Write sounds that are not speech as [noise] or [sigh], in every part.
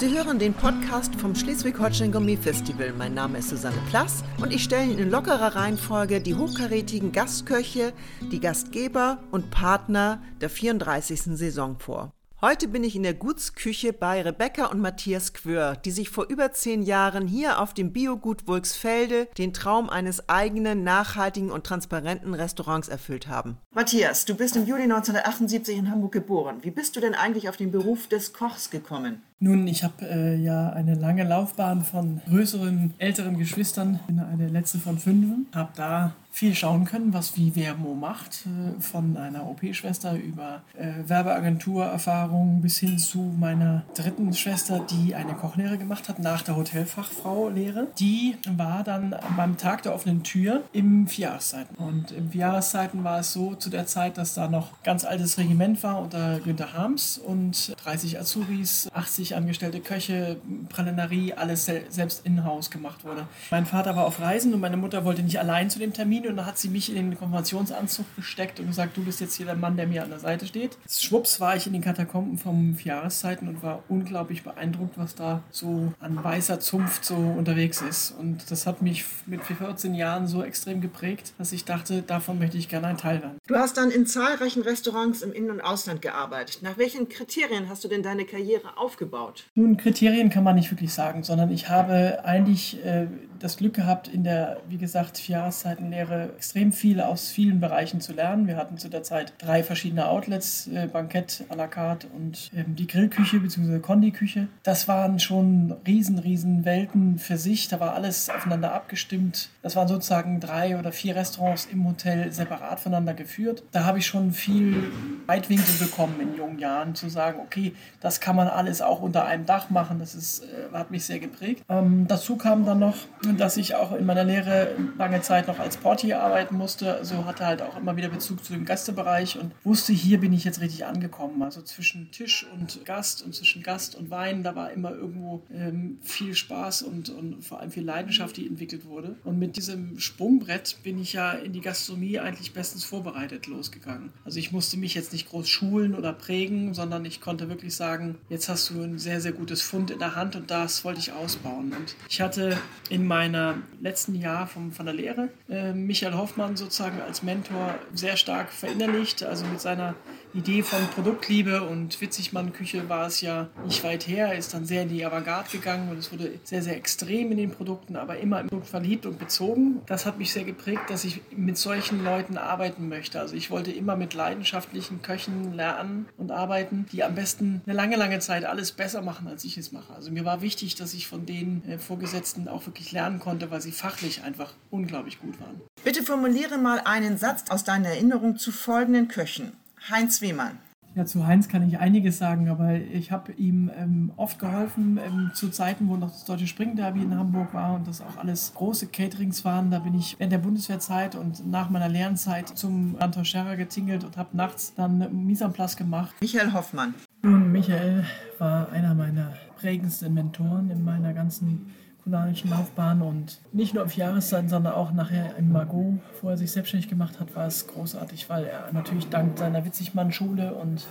Sie hören den Podcast vom Schleswig-Holstein Gourmet Festival. Mein Name ist Susanne Plass und ich stelle Ihnen in lockerer Reihenfolge die hochkarätigen Gastköche, die Gastgeber und Partner der 34. Saison vor. Heute bin ich in der Gutsküche bei Rebecca und Matthias Quör, die sich vor über zehn Jahren hier auf dem Biogut Wulksfelde den Traum eines eigenen, nachhaltigen und transparenten Restaurants erfüllt haben. Matthias, du bist im Juli 1978 in Hamburg geboren. Wie bist du denn eigentlich auf den Beruf des Kochs gekommen? Nun, ich habe äh, ja eine lange Laufbahn von größeren, älteren Geschwistern, bin eine letzte von fünf, habe da viel schauen können, was Vivermo macht, äh, von einer OP-Schwester über äh, Werbeagenturerfahrung bis hin zu meiner dritten Schwester, die eine Kochlehre gemacht hat nach der Hotelfachfrau-Lehre. Die war dann beim Tag der offenen Tür im Vierjahreszeiten. Und im Vierjahreszeiten war es so zu der Zeit, dass da noch ganz altes Regiment war unter Günter Harms und 30 Azubis, 80 angestellte Köche, Pralinerie, alles sel selbst in-house gemacht wurde. Mein Vater war auf Reisen und meine Mutter wollte nicht allein zu dem Termin und dann hat sie mich in den Konfirmationsanzug gesteckt und gesagt, du bist jetzt hier der Mann, der mir an der Seite steht. Schwupps war ich in den Katakomben vom Jahreszeiten und war unglaublich beeindruckt, was da so an weißer Zunft so unterwegs ist. Und das hat mich mit 14 Jahren so extrem geprägt, dass ich dachte, davon möchte ich gerne ein Teil werden. Du hast dann in zahlreichen Restaurants im In- und Ausland gearbeitet. Nach welchen Kriterien hast du denn deine Karriere aufgebaut? Nun, Kriterien kann man nicht wirklich sagen, sondern ich habe eigentlich äh, das Glück gehabt, in der, wie gesagt, Vierjahreszeitenlehre extrem viel aus vielen Bereichen zu lernen. Wir hatten zu der Zeit drei verschiedene Outlets, äh, Bankett, à la carte und ähm, die Grillküche bzw. Kondiküche. Das waren schon riesen, riesen Welten für sich. Da war alles aufeinander abgestimmt. Das waren sozusagen drei oder vier Restaurants im Hotel separat voneinander geführt. Da habe ich schon viel Weitwinkel bekommen in jungen Jahren, zu sagen, okay, das kann man alles auch unter einem Dach machen. Das ist, äh, hat mich sehr geprägt. Ähm, dazu kam dann noch dass ich auch in meiner Lehre lange Zeit noch als Portier arbeiten musste. Also hatte halt auch immer wieder Bezug zu dem Gästebereich und wusste, hier bin ich jetzt richtig angekommen. Also zwischen Tisch und Gast und zwischen Gast und Wein, da war immer irgendwo ähm, viel Spaß und, und vor allem viel Leidenschaft, die entwickelt wurde. Und mit diesem Sprungbrett bin ich ja in die Gastronomie eigentlich bestens vorbereitet losgegangen. Also ich musste mich jetzt nicht groß schulen oder prägen, sondern ich konnte wirklich sagen, jetzt hast du ein sehr, sehr gutes Fund in der Hand und das wollte ich ausbauen. Und ich hatte in meinem meiner letzten Jahr vom, von der Lehre äh, Michael Hoffmann sozusagen als Mentor sehr stark verinnerlicht. Also mit seiner Idee von Produktliebe und Witzigmann-Küche war es ja nicht weit her, ist dann sehr in die Avantgarde gegangen und es wurde sehr, sehr extrem in den Produkten, aber immer im Produkt verliebt und bezogen. Das hat mich sehr geprägt, dass ich mit solchen Leuten arbeiten möchte. Also ich wollte immer mit leidenschaftlichen Köchen lernen und arbeiten, die am besten eine lange, lange Zeit alles besser machen, als ich es mache. Also mir war wichtig, dass ich von den äh, Vorgesetzten auch wirklich lernen konnte, weil sie fachlich einfach unglaublich gut waren. Bitte formuliere mal einen Satz aus deiner Erinnerung zu folgenden Köchen. Heinz Wehmann. Ja, zu Heinz kann ich einiges sagen, aber ich habe ihm ähm, oft geholfen ähm, zu Zeiten, wo noch das Deutsche Springderby in Hamburg war und das auch alles große Caterings waren. Da bin ich während der Bundeswehrzeit und nach meiner Lernzeit zum Landhaus Scherrer getingelt und habe nachts dann Mise en place gemacht. Michael Hoffmann. Nun, Michael war einer meiner prägendsten Mentoren in meiner ganzen kulinarischen Laufbahn und nicht nur auf Jahreszeiten, sondern auch nachher im Margot, wo er sich selbstständig gemacht hat, war es großartig, weil er natürlich dank seiner Witzigmann-Schule und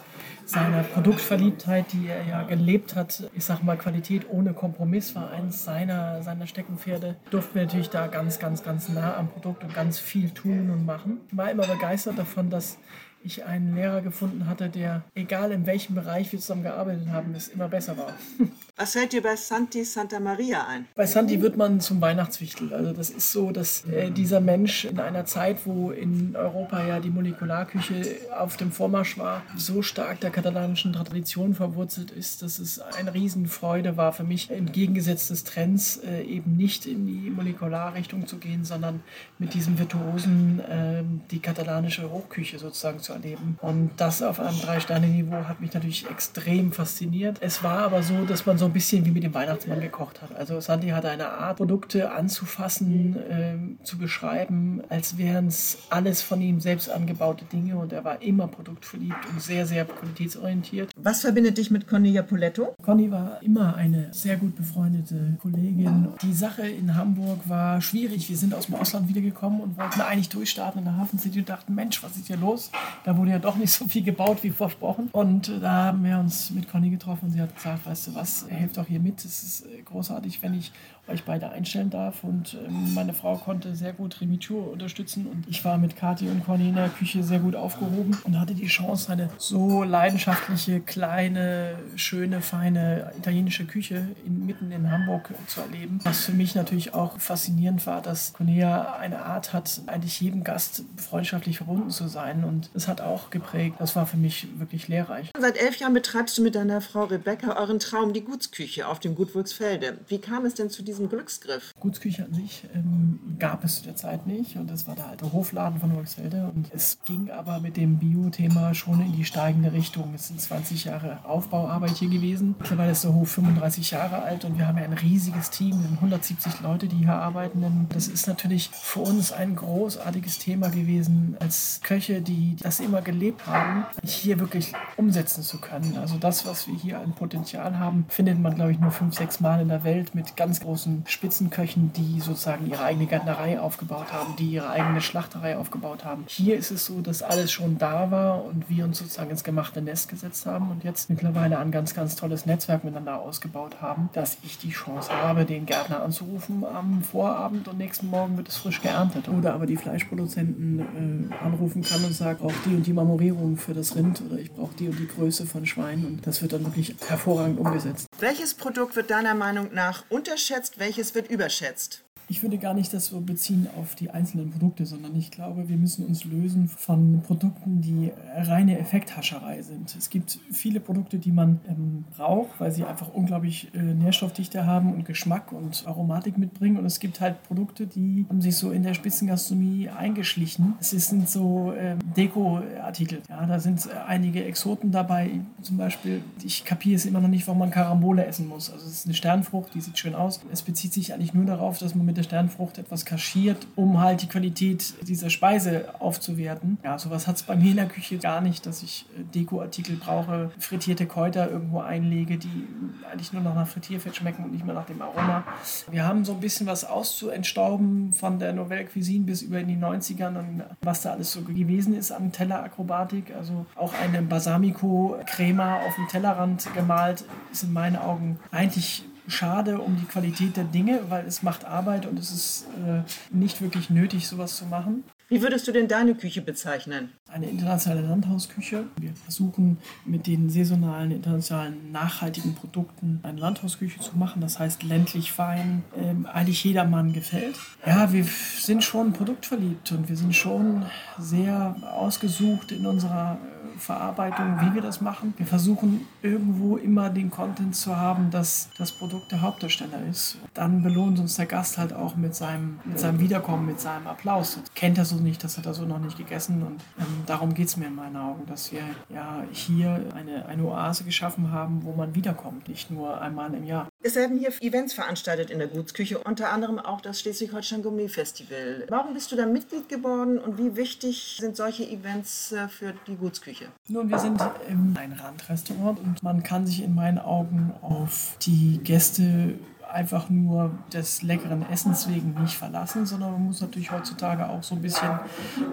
seiner Produktverliebtheit, die er ja gelebt hat, ich sag mal, Qualität ohne Kompromiss war eins seiner, seiner Steckenpferde, durften wir natürlich da ganz, ganz, ganz nah am Produkt und ganz viel tun und machen. War immer begeistert davon, dass ich einen Lehrer gefunden hatte, der, egal in welchem Bereich wir zusammen gearbeitet haben, es immer besser war. [laughs] Was fällt dir bei Santi Santa Maria ein? Bei Santi wird man zum Weihnachtswichtel. Also das ist so, dass äh, dieser Mensch in einer Zeit, wo in Europa ja die Molekularküche auf dem Vormarsch war, so stark der katalanischen Tradition verwurzelt ist, dass es eine Riesenfreude war für mich, entgegengesetzt des Trends äh, eben nicht in die Molekularrichtung zu gehen, sondern mit diesem Virtuosen äh, die katalanische Hochküche sozusagen zu erleben. Und das auf einem Drei-Sterne-Niveau hat mich natürlich extrem fasziniert. Es war aber so, dass man so ein bisschen wie mit dem Weihnachtsmann gekocht hat. Also Sandy hatte eine Art, Produkte anzufassen, äh, zu beschreiben, als wären es alles von ihm selbst angebaute Dinge und er war immer produktverliebt und sehr, sehr qualitätsorientiert. Was verbindet dich mit Conny Japoletto? Conny war immer eine sehr gut befreundete Kollegin. Die Sache in Hamburg war schwierig. Wir sind aus dem Ausland wiedergekommen und wollten eigentlich durchstarten in der Hafen City und dachten, Mensch, was ist hier los? Da wurde ja doch nicht so viel gebaut wie versprochen. Und da haben wir uns mit Conny getroffen und sie hat gesagt, weißt du was, ey, helft auch hier mit. Es ist äh, großartig, wenn ich euch beide einstellen darf. Und ähm, meine Frau konnte sehr gut Remitur unterstützen. Und ich war mit Kathi und Conny in der Küche sehr gut aufgehoben und hatte die Chance, eine so leidenschaftliche, kleine, schöne, feine italienische Küche in, mitten in Hamburg zu erleben. Was für mich natürlich auch faszinierend war, dass Conea eine Art hat, eigentlich jedem Gast freundschaftlich verbunden zu sein. Und das hat auch geprägt. Das war für mich wirklich lehrreich. Seit elf Jahren betreibst du mit deiner Frau Rebecca euren Traum, die Gutsküche auf dem Gut Wulksfelde. Wie kam es denn zu diesem Glücksgriff? Gutsküche an sich ähm, gab es zu der Zeit nicht und das war der alte Hofladen von Wolfsfelde und es ging aber mit dem Bio-Thema schon in die steigende Richtung. Es sind 20 Jahre Aufbauarbeit hier gewesen. Mittlerweile ist der Hof 35 Jahre alt und wir haben ja ein riesiges Team, 170 Leute, die hier arbeiten. Das ist natürlich für uns ein großartiges Thema gewesen, als Köche, die das immer gelebt haben, hier wirklich umsetzen zu können. Also das, was wir hier an Potenzial haben, findet man, glaube ich, nur fünf, sechs Mal in der Welt mit ganz großen Spitzenköchen, die sozusagen ihre eigene Gärtnerei aufgebaut haben, die ihre eigene Schlachterei aufgebaut haben. Hier ist es so, dass alles schon da war und wir uns sozusagen ins gemachte Nest gesetzt haben und jetzt mittlerweile ein ganz, ganz tolles Netzwerk miteinander ausgebaut haben, dass ich die Chance habe, den Gärtner anzurufen am Vorabend und nächsten Morgen wird es frisch geerntet. Oder aber die Fleischproduzenten äh, anrufen kann und sagt, brauche die und die Marmorierung für das Rind oder ich brauche die und die Größe von Schwein und das wird dann wirklich hervorragend umgesetzt. Welches Produkt wird deiner Meinung nach unterschätzt, welches wird überschätzt? Ich würde gar nicht das so beziehen auf die einzelnen Produkte, sondern ich glaube, wir müssen uns lösen von Produkten, die reine Effekthascherei sind. Es gibt viele Produkte, die man ähm, braucht, weil sie einfach unglaublich äh, Nährstoffdichte haben und Geschmack und Aromatik mitbringen. Und es gibt halt Produkte, die haben sich so in der Spitzengastronomie eingeschlichen. Es sind so äh, Dekoartikel. Ja, da sind äh, einige Exoten dabei. Zum Beispiel, ich kapiere es immer noch nicht, warum man Karambole essen muss. Also es ist eine Sternfrucht, die sieht schön aus. Es bezieht sich eigentlich nur darauf, dass man mit der Sternfrucht etwas kaschiert, um halt die Qualität dieser Speise aufzuwerten. Ja, sowas hat es bei mir in der Küche gar nicht, dass ich äh, Dekoartikel brauche, frittierte Kräuter irgendwo einlege, die eigentlich nur noch nach Frittierfett schmecken und nicht mehr nach dem Aroma. Wir haben so ein bisschen was auszuentstauben von der Nouvelle Cuisine bis über in die 90ern und was da alles so gewesen ist an Tellerakrobatik. Also auch eine Balsamico-Crema auf dem Tellerrand gemalt ist in meinen Augen eigentlich schade um die Qualität der Dinge, weil es macht Arbeit und es ist äh, nicht wirklich nötig, sowas zu machen. Wie würdest du denn deine Küche bezeichnen? Eine internationale Landhausküche. Wir versuchen mit den saisonalen, internationalen, nachhaltigen Produkten eine Landhausküche zu machen. Das heißt ländlich fein, ähm, eigentlich jedermann gefällt. Ja, wir sind schon produktverliebt und wir sind schon sehr ausgesucht in unserer Verarbeitung, wie wir das machen. Wir versuchen irgendwo immer den Content zu haben, dass das Produkt der Hauptdarsteller ist. Dann belohnt uns der Gast halt auch mit seinem, mit seinem Wiederkommen, mit seinem Applaus. Kennt er so nicht, das hat er so noch nicht gegessen. Und ähm, darum geht es mir in meinen Augen, dass wir ja hier eine, eine Oase geschaffen haben, wo man wiederkommt, nicht nur einmal im Jahr. Es werden hier Events veranstaltet in der Gutsküche, unter anderem auch das Schleswig-Holstein Gourmet Festival. Warum bist du da Mitglied geworden und wie wichtig sind solche Events äh, für die Gutsküche? Nun, wir sind ein Randrestaurant und man kann sich in meinen Augen auf die Gäste einfach nur des leckeren Essens wegen nicht verlassen, sondern man muss natürlich heutzutage auch so ein bisschen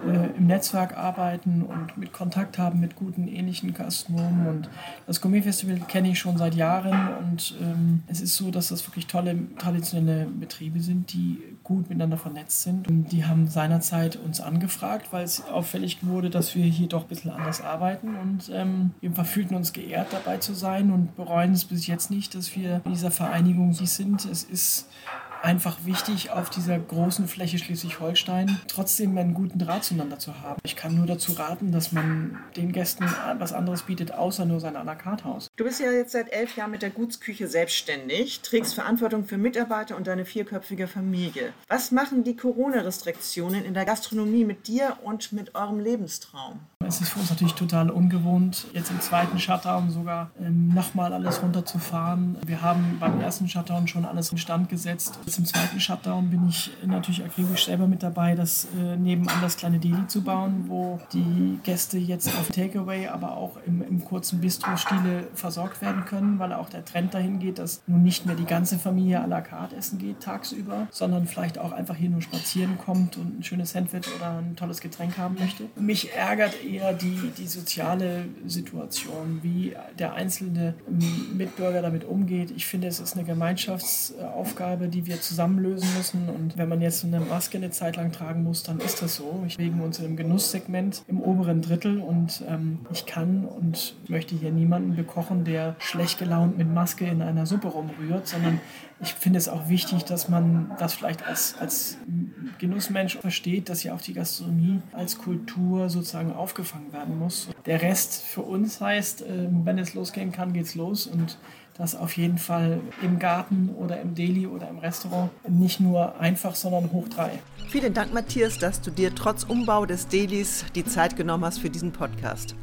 äh, im Netzwerk arbeiten und mit Kontakt haben mit guten ähnlichen Gastronomen. Und das Gourmet-Festival kenne ich schon seit Jahren und ähm, es ist so, dass das wirklich tolle traditionelle Betriebe sind, die gut miteinander vernetzt sind. Und die haben seinerzeit uns angefragt, weil es auffällig wurde, dass wir hier doch ein bisschen anders arbeiten und ähm, wir fühlten uns geehrt dabei zu sein und bereuen es bis jetzt nicht, dass wir in dieser Vereinigung sind sind. Es ist einfach wichtig, auf dieser großen Fläche Schleswig-Holstein trotzdem einen guten Draht zueinander zu haben. Ich kann nur dazu raten, dass man den Gästen was anderes bietet, außer nur sein à la carte Haus. Du bist ja jetzt seit elf Jahren mit der Gutsküche selbstständig, trägst Verantwortung für Mitarbeiter und deine vierköpfige Familie. Was machen die Corona-Restriktionen in der Gastronomie mit dir und mit eurem Lebenstraum? Es ist für uns natürlich total ungewohnt, jetzt im zweiten Shutdown sogar ähm, nochmal alles runterzufahren. Wir haben beim ersten Shutdown schon alles in Stand gesetzt Jetzt im zweiten Shutdown bin ich natürlich akribisch selber mit dabei, das äh, nebenan das kleine Deli zu bauen, wo die Gäste jetzt auf Takeaway, aber auch im, im kurzen Bistro-Stile versorgt werden können, weil auch der Trend dahin geht, dass nun nicht mehr die ganze Familie à la carte essen geht tagsüber, sondern vielleicht auch einfach hier nur spazieren kommt und ein schönes Sandwich oder ein tolles Getränk haben möchte. Mich ärgert eher die, die soziale Situation, wie der einzelne Mitbürger damit umgeht. Ich finde, es ist eine Gemeinschaftsaufgabe, die wir zusammen lösen müssen. Und wenn man jetzt eine Maske eine Zeit lang tragen muss, dann ist das so. Ich bewegen uns im Genusssegment im oberen Drittel und ähm, ich kann und möchte hier niemanden bekochen, der schlecht gelaunt mit Maske in einer Suppe rumrührt, sondern ich finde es auch wichtig, dass man das vielleicht als, als Genussmensch versteht, dass ja auch die Gastronomie als Kultur sozusagen aufgefangen werden muss. Der Rest für uns heißt, ähm, wenn es losgehen kann, geht's los und das auf jeden Fall im Garten oder im Deli oder im Restaurant nicht nur einfach, sondern hoch drei. Vielen Dank, Matthias, dass du dir trotz Umbau des Delis die Zeit genommen hast für diesen Podcast.